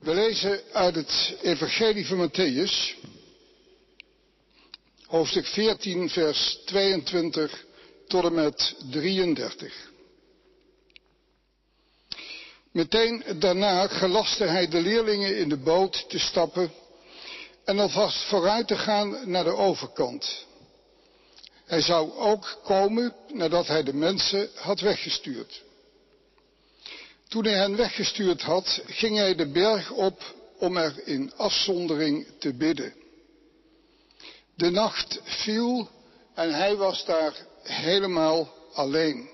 We lezen uit het Evangelie van Matthäus, hoofdstuk 14, vers 22 tot en met 33. Meteen daarna gelastte hij de leerlingen in de boot te stappen en alvast vooruit te gaan naar de overkant. Hij zou ook komen nadat hij de mensen had weggestuurd. Toen hij hen weggestuurd had, ging hij de berg op om er in afzondering te bidden. De nacht viel en hij was daar helemaal alleen.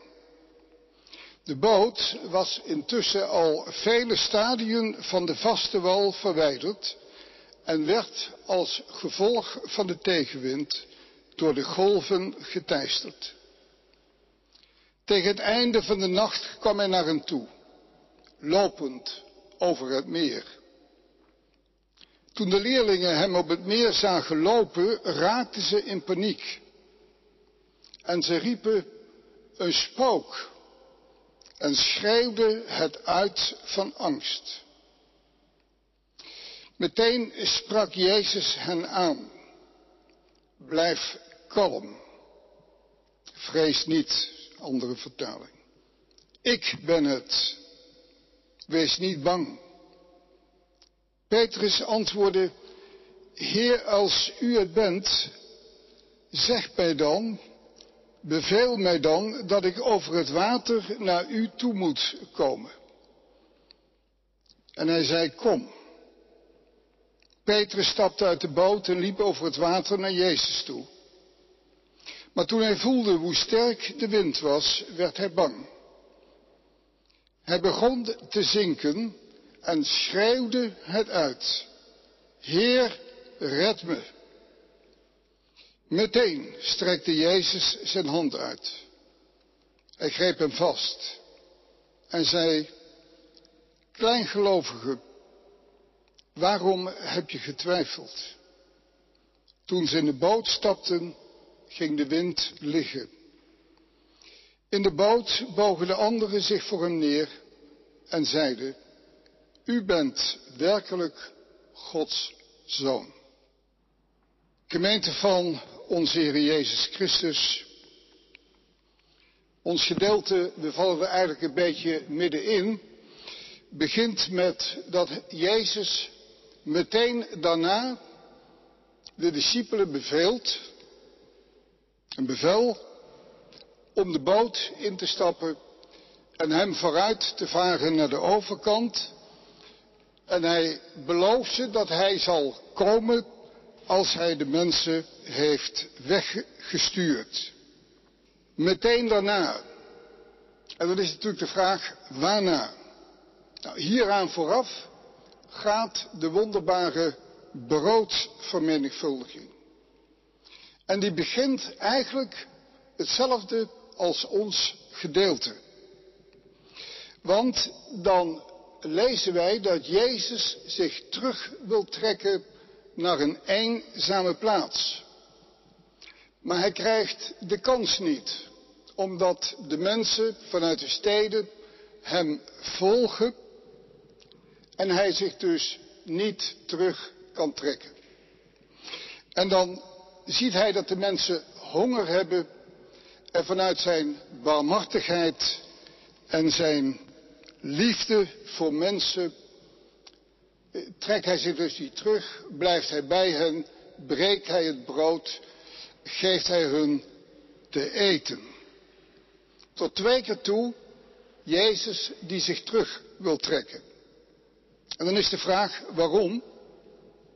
De boot was intussen al vele stadien van de vaste wal verwijderd en werd als gevolg van de tegenwind door de golven geteisterd. Tegen het einde van de nacht kwam hij naar hen toe, lopend over het meer. Toen de leerlingen hem op het meer zagen lopen, raakten ze in paniek. En ze riepen een spook en schreeuwden het uit van angst. Meteen sprak Jezus hen aan. Blijf kalm. Vrees niet, andere vertaling. Ik ben het. Wees niet bang. Petrus antwoordde, Heer, als u het bent, zeg mij dan, beveel mij dan dat ik over het water naar u toe moet komen. En hij zei, kom. Petrus stapte uit de boot en liep over het water naar Jezus toe. Maar toen hij voelde hoe sterk de wind was, werd hij bang. Hij begon te zinken en schreeuwde het uit. Heer, red me. Meteen strekte Jezus zijn hand uit. Hij greep hem vast en zei, Kleingelovige, waarom heb je getwijfeld? Toen ze in de boot stapten, ging de wind liggen. In de boot bogen de anderen zich voor hem neer en zeiden, U bent werkelijk Gods zoon. Gemeente van onze Heer Jezus Christus. Ons gedeelte, we vallen er eigenlijk een beetje middenin, begint met dat Jezus meteen daarna de discipelen beveelt, een bevel, om de boot in te stappen en hem vooruit te varen naar de overkant. En hij belooft ze dat hij zal komen als hij de mensen heeft weggestuurd. Meteen daarna. En dan is natuurlijk de vraag, waarna? Nou, hieraan vooraf gaat de wonderbare broodvermenigvuldiging. En die begint eigenlijk hetzelfde als ons gedeelte. Want dan lezen wij dat Jezus zich terug wil trekken naar een eenzame plaats. Maar hij krijgt de kans niet, omdat de mensen vanuit de steden hem volgen en hij zich dus niet terug kan trekken. En dan ziet hij dat de mensen honger hebben en vanuit zijn barmhartigheid en zijn liefde voor mensen eh, trekt hij zich dus niet terug, blijft hij bij hen, breekt hij het brood, geeft hij hun te eten. Tot twee keer toe Jezus die zich terug wil trekken. En dan is de vraag waarom,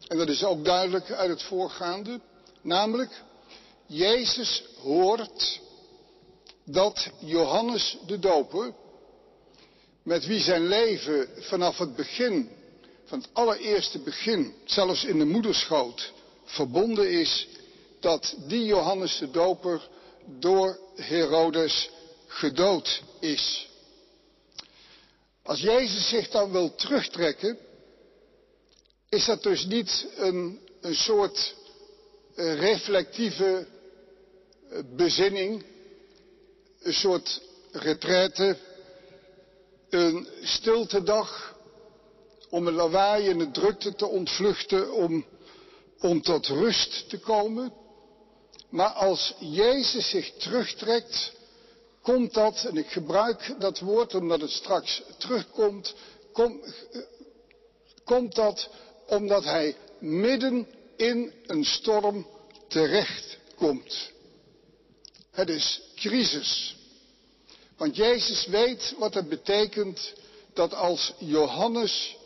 en dat is ook duidelijk uit het voorgaande, namelijk Jezus hoort dat Johannes de Doper, met wie zijn leven vanaf het begin, van het allereerste begin, zelfs in de moederschoot, verbonden is, dat die Johannes de Doper door Herodes gedood is. Als Jezus zich dan wil terugtrekken, is dat dus niet een, een soort eh, reflectieve eh, bezinning, een soort retraite, een stiltedag om het lawaai en de drukte te ontvluchten, om, om tot rust te komen. Maar als Jezus zich terugtrekt, komt dat, en ik gebruik dat woord omdat het straks terugkomt, kom, komt dat omdat hij midden in een storm terecht komt. Het is crisis. Want Jezus weet wat het betekent dat als Johannes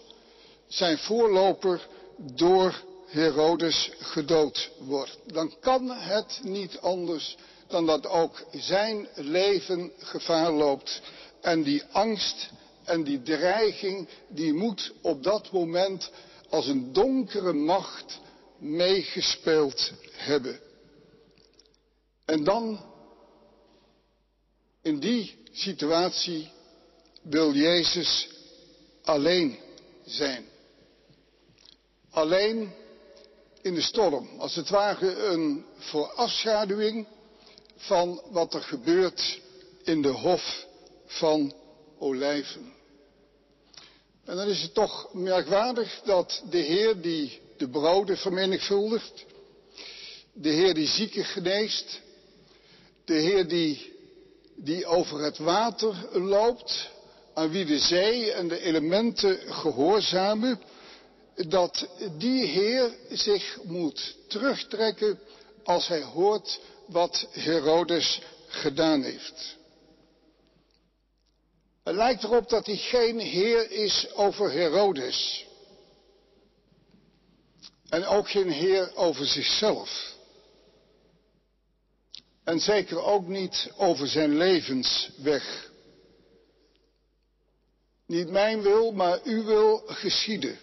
zijn voorloper door Herodes gedood wordt. Dan kan het niet anders dan dat ook zijn leven gevaar loopt. En die angst en die dreiging, die moet op dat moment als een donkere macht meegespeeld hebben. En dan, in die situatie, wil Jezus alleen zijn. Alleen in de storm. Als het ware een voorafschaduwing van wat er gebeurt in de hof van olijven. En dan is het toch merkwaardig dat de Heer die de broden vermenigvuldigt, de Heer die zieken geneest, de Heer die, die over het water loopt, aan wie de zee en de elementen gehoorzamen, dat die Heer zich moet terugtrekken als hij hoort wat Herodes gedaan heeft. Het lijkt erop dat hij geen Heer is over Herodes. En ook geen Heer over zichzelf. En zeker ook niet over zijn levensweg. Niet mijn wil, maar uw wil geschieden.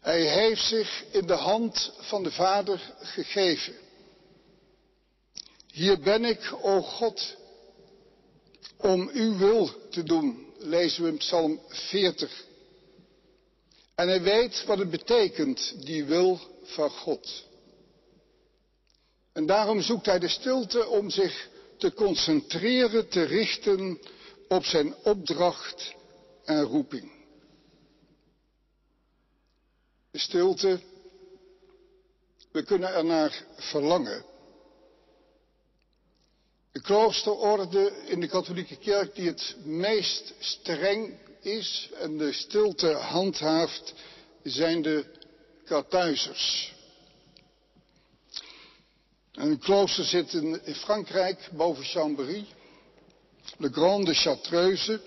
Hij heeft zich in de hand van de Vader gegeven. Hier ben ik, o God, om uw wil te doen, lezen we in Psalm 40. En hij weet wat het betekent, die wil van God. En daarom zoekt hij de stilte om zich te concentreren, te richten op zijn opdracht en roeping. De stilte, we kunnen ernaar verlangen. De kloosterorde in de katholieke kerk die het meest streng is en de stilte handhaaft, zijn de Kartuizers. Een klooster zit in Frankrijk, boven Chambéry, Le Grand de Chartreuse.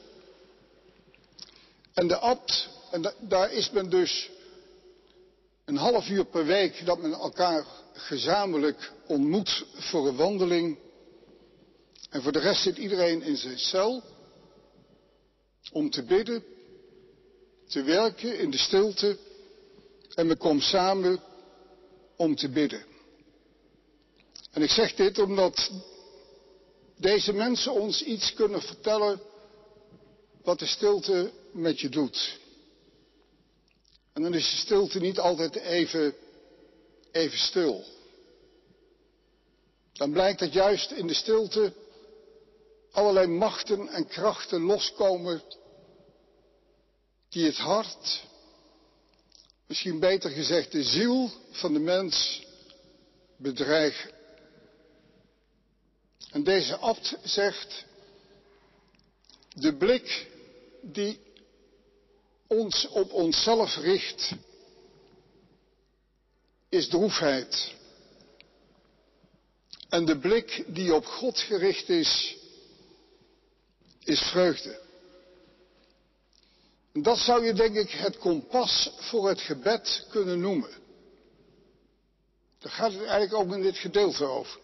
En de abt, en daar is men dus een half uur per week dat men elkaar gezamenlijk ontmoet voor een wandeling. En voor de rest zit iedereen in zijn cel om te bidden, te werken in de stilte. En we komen samen om te bidden. En ik zeg dit omdat deze mensen ons iets kunnen vertellen wat de stilte met je doet. En dan is de stilte niet altijd even, even stil. Dan blijkt dat juist in de stilte allerlei machten en krachten loskomen die het hart, misschien beter gezegd de ziel van de mens bedreigen. En deze abt zegt, de blik die ons op onszelf richt, is droefheid. En de blik die op God gericht is, is vreugde. En dat zou je denk ik het kompas voor het gebed kunnen noemen. Daar gaat het eigenlijk ook in dit gedeelte over.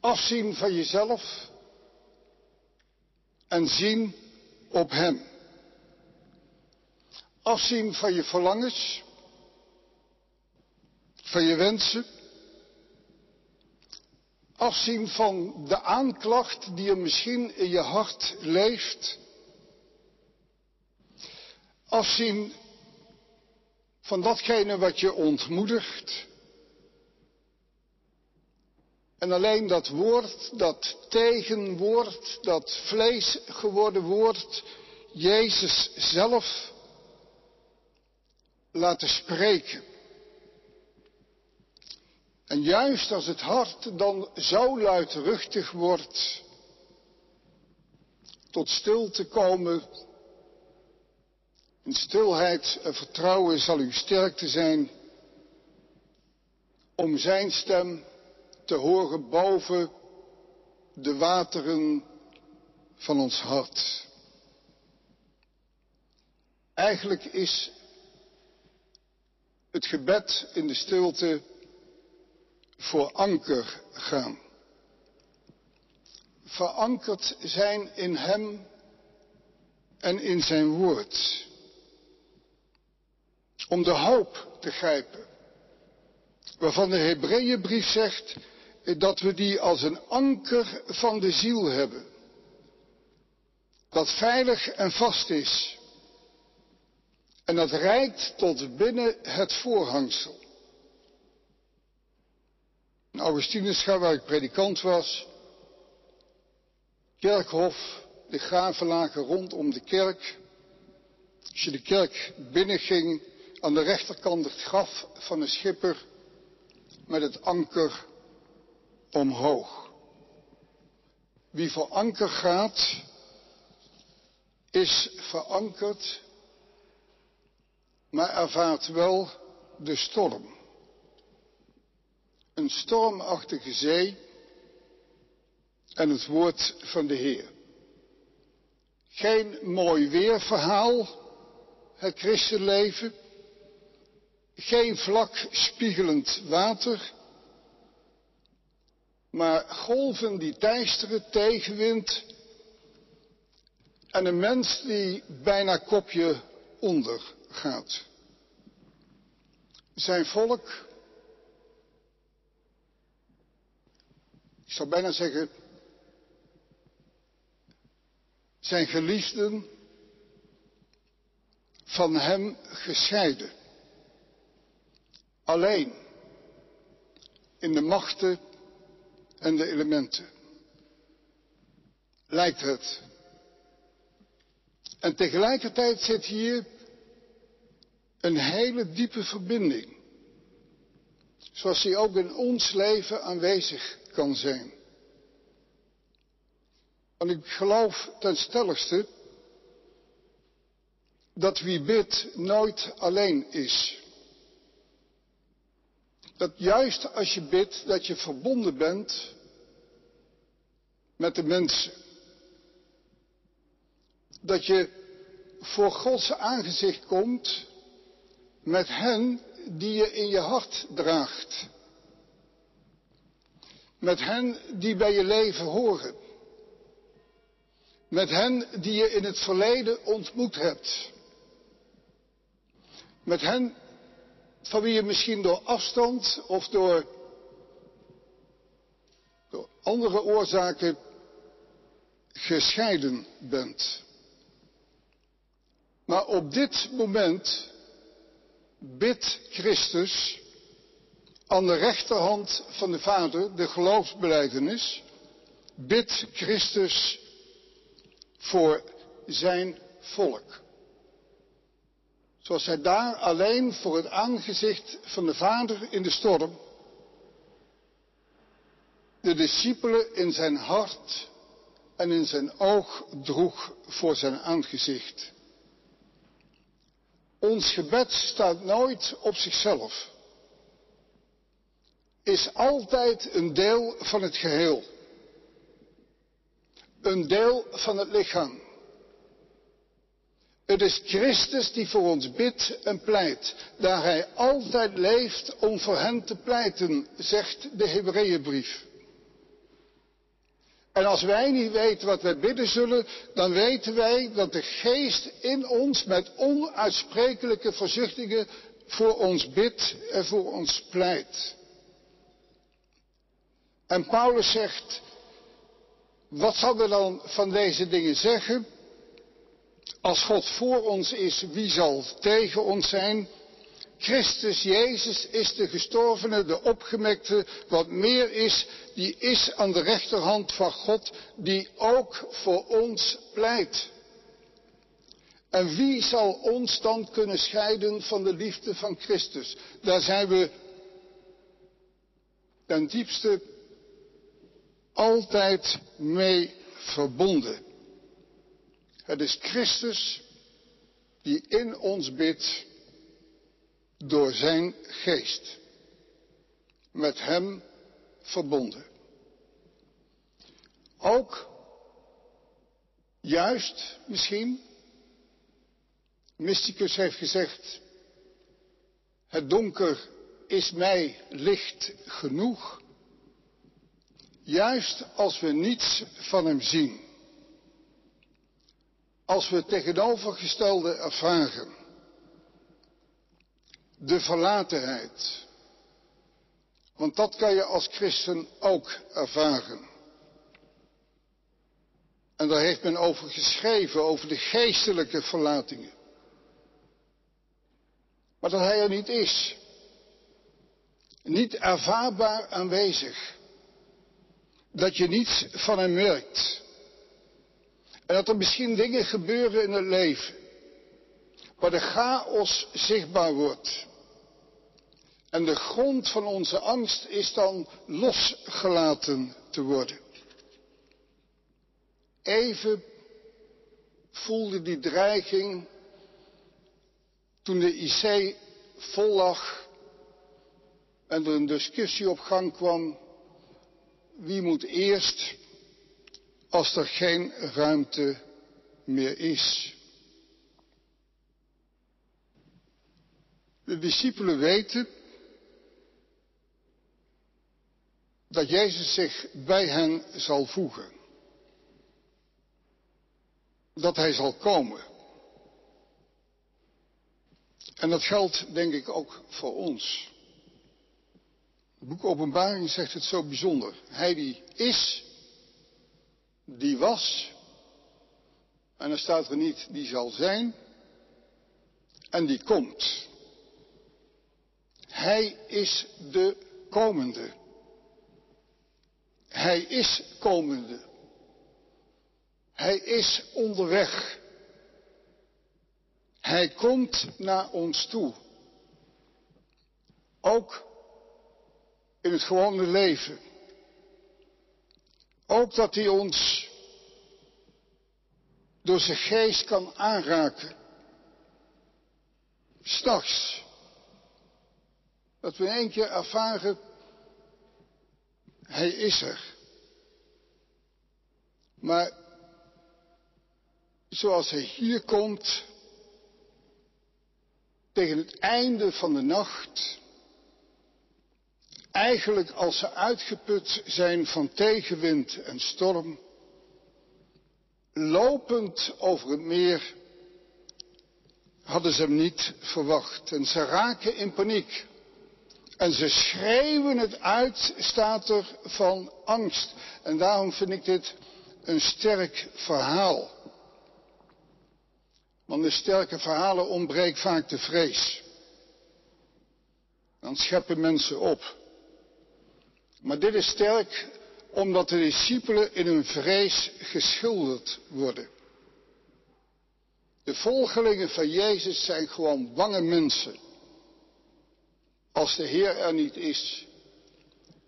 Afzien van jezelf en zien op Hem. Afzien van je verlangens, van je wensen. Afzien van de aanklacht die er misschien in je hart leeft. Afzien van datgene wat je ontmoedigt. En alleen dat woord, dat tegenwoord, dat vlees geworden woord, Jezus zelf laten spreken. En juist als het hart dan zo luidruchtig wordt, tot stilte komen, in stilheid en vertrouwen zal uw sterkte zijn om zijn stem te horen boven de wateren van ons hart. Eigenlijk is het gebed in de stilte voor anker gaan. Verankerd zijn in Hem en in Zijn woord. Om de hoop te grijpen. Waarvan de Hebreeënbrief zegt dat we die als een anker van de ziel hebben. Dat veilig en vast is. En dat reikt tot binnen het voorhangsel. In Augustinus waar ik predikant was, kerkhof, de graven lagen rondom de kerk. Als je de kerk binnenging, aan de rechterkant het graf van een schipper met het anker omhoog. Wie voor anker gaat, is verankerd, maar ervaart wel de storm. Een stormachtige zee en het woord van de Heer. Geen mooi weerverhaal, het christenleven. Geen vlak spiegelend water. Maar golven die teisteren, tegenwind. En een mens die bijna kopje onder gaat. Zijn volk, ik zou bijna zeggen, zijn geliefden van hem gescheiden. Alleen in de machten en de elementen. Lijkt het. En tegelijkertijd zit hier een hele diepe verbinding. Zoals die ook in ons leven aanwezig kan zijn. Want ik geloof ten stelligste dat wie bidt nooit alleen is. Dat juist als je bidt, dat je verbonden bent met de mensen. Dat je voor Gods aangezicht komt met hen die je in je hart draagt. Met hen die bij je leven horen. Met hen die je in het verleden ontmoet hebt. Met hen van wie je misschien door afstand of door, door andere oorzaken gescheiden bent. Maar op dit moment bidt Christus aan de rechterhand van de Vader, de geloofsbeleidenis, bidt Christus voor zijn volk. Zoals hij daar alleen voor het aangezicht van de Vader in de storm de discipelen in zijn hart en in zijn oog droeg voor zijn aangezicht. Ons gebed staat nooit op zichzelf. Is altijd een deel van het geheel. Een deel van het lichaam. Het is Christus die voor ons bidt en pleit, daar hij altijd leeft om voor hen te pleiten, zegt de Hebreeënbrief. En als wij niet weten wat wij bidden zullen, dan weten wij dat de geest in ons met onuitsprekelijke verzuchtingen voor ons bidt en voor ons pleit. En Paulus zegt, wat zal we dan van deze dingen zeggen? Als God voor ons is, wie zal tegen ons zijn? Christus Jezus is de gestorvene, de opgewekte, wat meer is, die is aan de rechterhand van God, die ook voor ons pleit. En wie zal ons dan kunnen scheiden van de liefde van Christus? Daar zijn we ten diepste altijd mee verbonden. Het is Christus die in ons bidt door zijn geest. Met hem verbonden. Ook, juist misschien, Mysticus heeft gezegd, het donker is mij licht genoeg. Juist als we niets van hem zien. Als we het tegenovergestelde ervaren. De verlatenheid. Want dat kan je als christen ook ervaren. En daar heeft men over geschreven, over de geestelijke verlatingen. Maar dat hij er niet is. Niet ervaarbaar aanwezig. Dat je niets van hem merkt. En dat er misschien dingen gebeuren in het leven. Waar de chaos zichtbaar wordt. En de grond van onze angst is dan losgelaten te worden. Even voelde die dreiging toen de IC vol lag en er een discussie op gang kwam, wie moet eerst als er geen ruimte meer is. De discipelen weten dat Jezus zich bij hen zal voegen. Dat hij zal komen. En dat geldt denk ik ook voor ons. Het boek Openbaring zegt het zo bijzonder. Hij die is, die was, en dan staat er niet die zal zijn, en die komt. Hij is de komende. Hij is komende. Hij is onderweg. Hij komt naar ons toe. Ook in het gewone leven. Ook dat hij ons door zijn geest kan aanraken. S'nachts. Dat we in één keer ervaren, hij is er. Maar zoals hij hier komt, tegen het einde van de nacht, eigenlijk als ze uitgeput zijn van tegenwind en storm, lopend over het meer, hadden ze hem niet verwacht. En ze raken in paniek. En ze schreeuwen het uit, staat er, van angst. En daarom vind ik dit een sterk verhaal. Want in sterke verhalen ontbreekt vaak de vrees. Dan scheppen mensen op. Maar dit is sterk omdat de discipelen in hun vrees geschilderd worden. De volgelingen van Jezus zijn gewoon bange mensen. Als de Heer er niet is.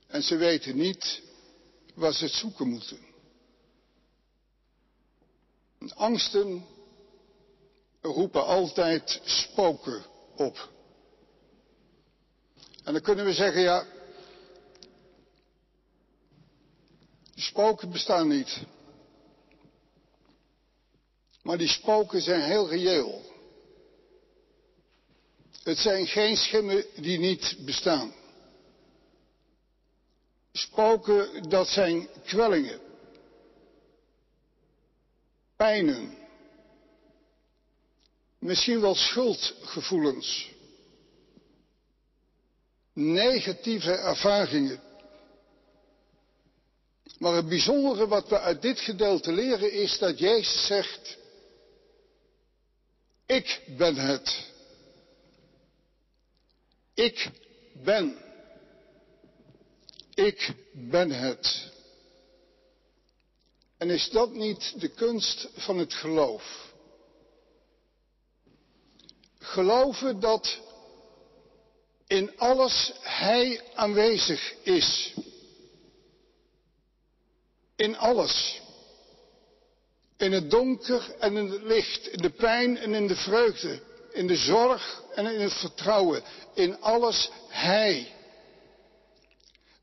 En ze weten niet waar ze het zoeken moeten. Angsten roepen altijd spoken op. En dan kunnen we zeggen, ja, spoken bestaan niet. Maar die spoken zijn heel reëel. Het zijn geen schimmen die niet bestaan. Spoken, dat zijn kwellingen. Pijnen misschien wel schuldgevoelens, negatieve ervaringen. Maar het bijzondere wat we uit dit gedeelte leren is dat Jezus zegt, ik ben het. Ik ben. Ik ben het. En is dat niet de kunst van het geloof? Geloven dat in alles Hij aanwezig is. In alles. In het donker en in het licht, in de pijn en in de vreugde, in de zorg en in het vertrouwen. In alles Hij.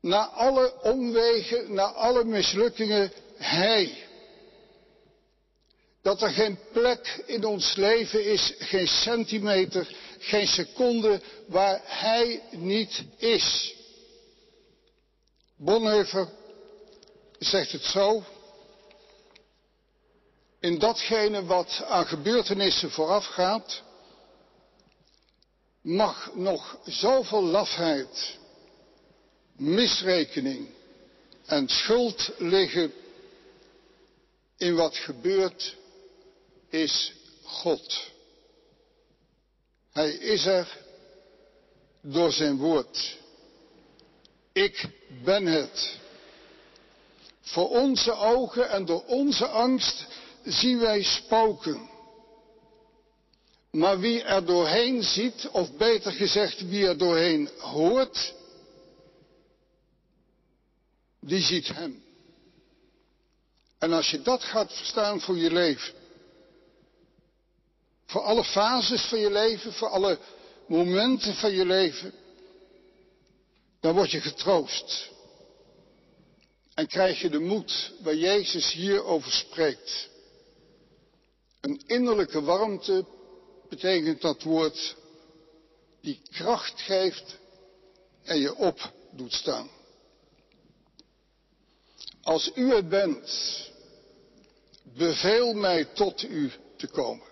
Na alle omwegen, na alle mislukkingen, Hij. Dat er geen plek in ons leven is, geen centimeter, geen seconde waar Hij niet is. Bonhoeffer zegt het zo. In datgene wat aan gebeurtenissen voorafgaat, mag nog zoveel lafheid, misrekening en schuld liggen in wat gebeurt is God. Hij is er door zijn woord. Ik ben het. Voor onze ogen en door onze angst zien wij spoken. Maar wie er doorheen ziet, of beter gezegd wie er doorheen hoort, die ziet hem. En als je dat gaat verstaan voor je leven, voor alle fases van je leven, voor alle momenten van je leven, dan word je getroost. En krijg je de moed waar Jezus hier over spreekt. Een innerlijke warmte betekent dat woord die kracht geeft en je op doet staan. Als u het bent, beveel mij tot u te komen.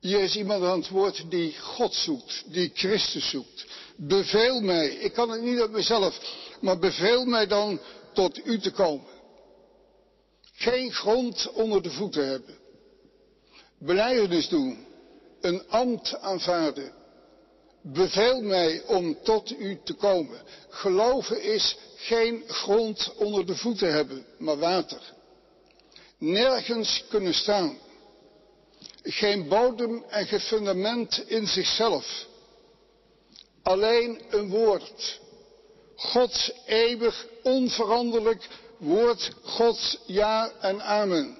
Hier is iemand aan het woord die God zoekt, die Christus zoekt. Beveel mij, ik kan het niet uit mezelf, maar beveel mij dan tot u te komen. Geen grond onder de voeten hebben. Beleidenis doen, een ambt aanvaarden. Beveel mij om tot u te komen. Geloven is geen grond onder de voeten hebben, maar water. Nergens kunnen staan geen bodem en geen fundament in zichzelf. Alleen een woord. Gods eeuwig, onveranderlijk woord, Gods ja en amen.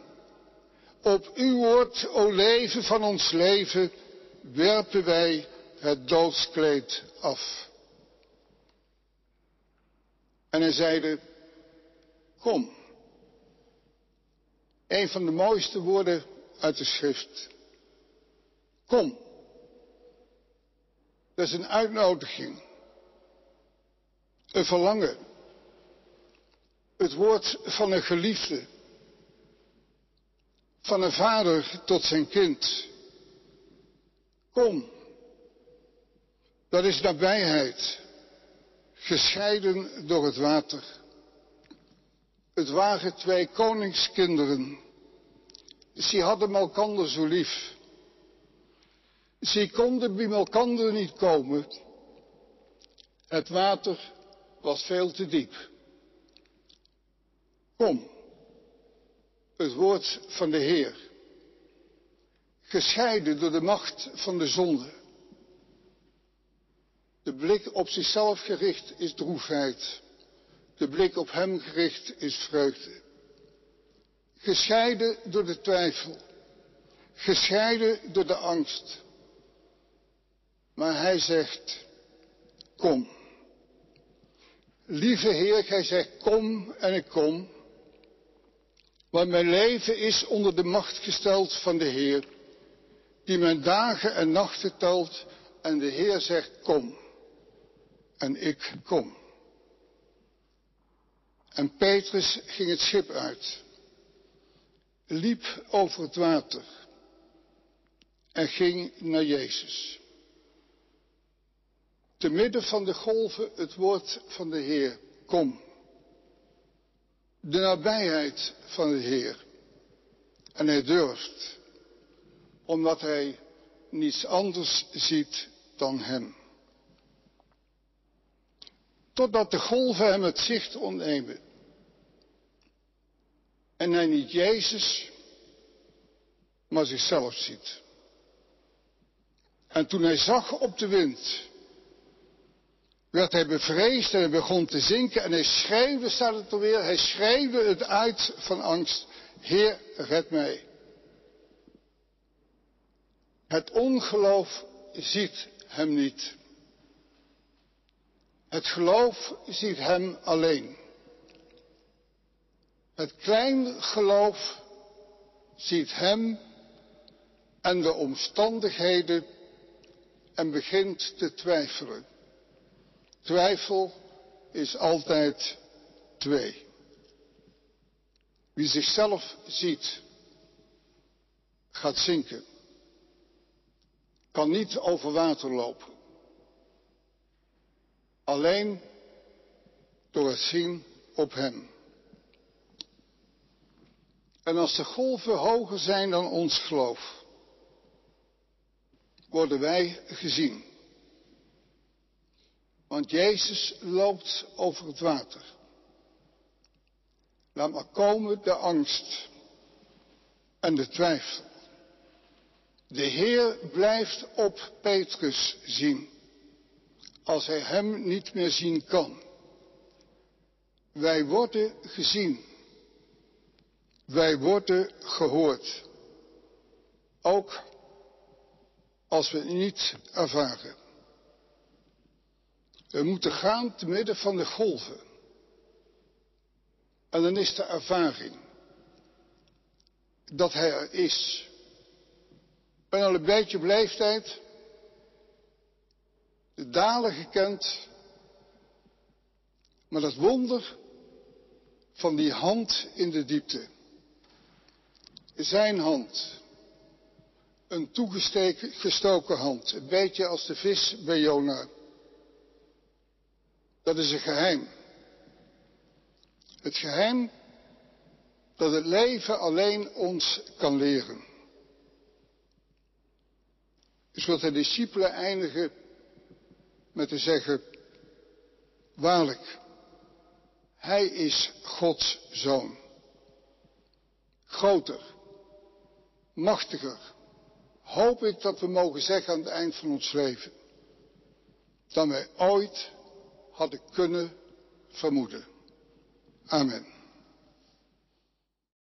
Op uw woord, o leven van ons leven, werpen wij het doodskleed af. En hij zeide, kom. Een van de mooiste woorden uit de schrift. Kom. Dat is een uitnodiging. Een verlangen. Het woord van een geliefde. Van een vader tot zijn kind. Kom. Dat is nabijheid. Gescheiden door het water. Het waren twee koningskinderen ze hadden elkander zo lief. Ze konden bij elkander niet komen. Het water was veel te diep. Kom, het woord van de Heer. Gescheiden door de macht van de zonde. De blik op zichzelf gericht is droefheid. De blik op Hem gericht is vreugde. Gescheiden door de twijfel. Gescheiden door de angst. Maar hij zegt, kom. Lieve Heer, gij zegt, kom en ik kom. Want mijn leven is onder de macht gesteld van de Heer, die mijn dagen en nachten telt. En de Heer zegt, kom. En ik kom. En Petrus ging het schip uit liep over het water en ging naar Jezus. Te midden van de golven het woord van de Heer, kom. De nabijheid van de Heer. En hij durft, omdat hij niets anders ziet dan Hem. Totdat de golven hem het zicht ontnemen en hij niet Jezus, maar zichzelf ziet. En toen hij zag op de wind, werd hij bevreesd en hij begon te zinken en hij schreeuwde, staat het alweer, hij schreeuwde het uit van angst. Heer, red mij. Het ongeloof ziet hem niet. Het geloof ziet hem alleen. Het klein geloof ziet hem en de omstandigheden en begint te twijfelen. Twijfel is altijd twee. Wie zichzelf ziet, gaat zinken. Kan niet over water lopen. Alleen door het zien op Hem. En als de golven hoger zijn dan ons geloof, worden wij gezien. Want Jezus loopt over het water. Laat maar komen de angst en de twijfel. De Heer blijft op Petrus zien, als hij hem niet meer zien kan. Wij worden gezien. Wij worden gehoord. Ook als we het niet ervaren. We moeten gaan te midden van de golven. En dan is de ervaring dat hij er is. Ben al een beetje op. De dalen gekend. Maar dat wonder van die hand in de diepte. Zijn hand. Een toegestoken hand. Een beetje als de vis bij Jona. Dat is een geheim. Het geheim dat het leven alleen ons kan leren. Dus wat de discipelen eindigen met te zeggen, waarlijk, hij is Gods zoon. Groter, machtiger, hoop ik dat we mogen zeggen aan het eind van ons leven, dan wij ooit hadden kunnen vermoeden. Amen.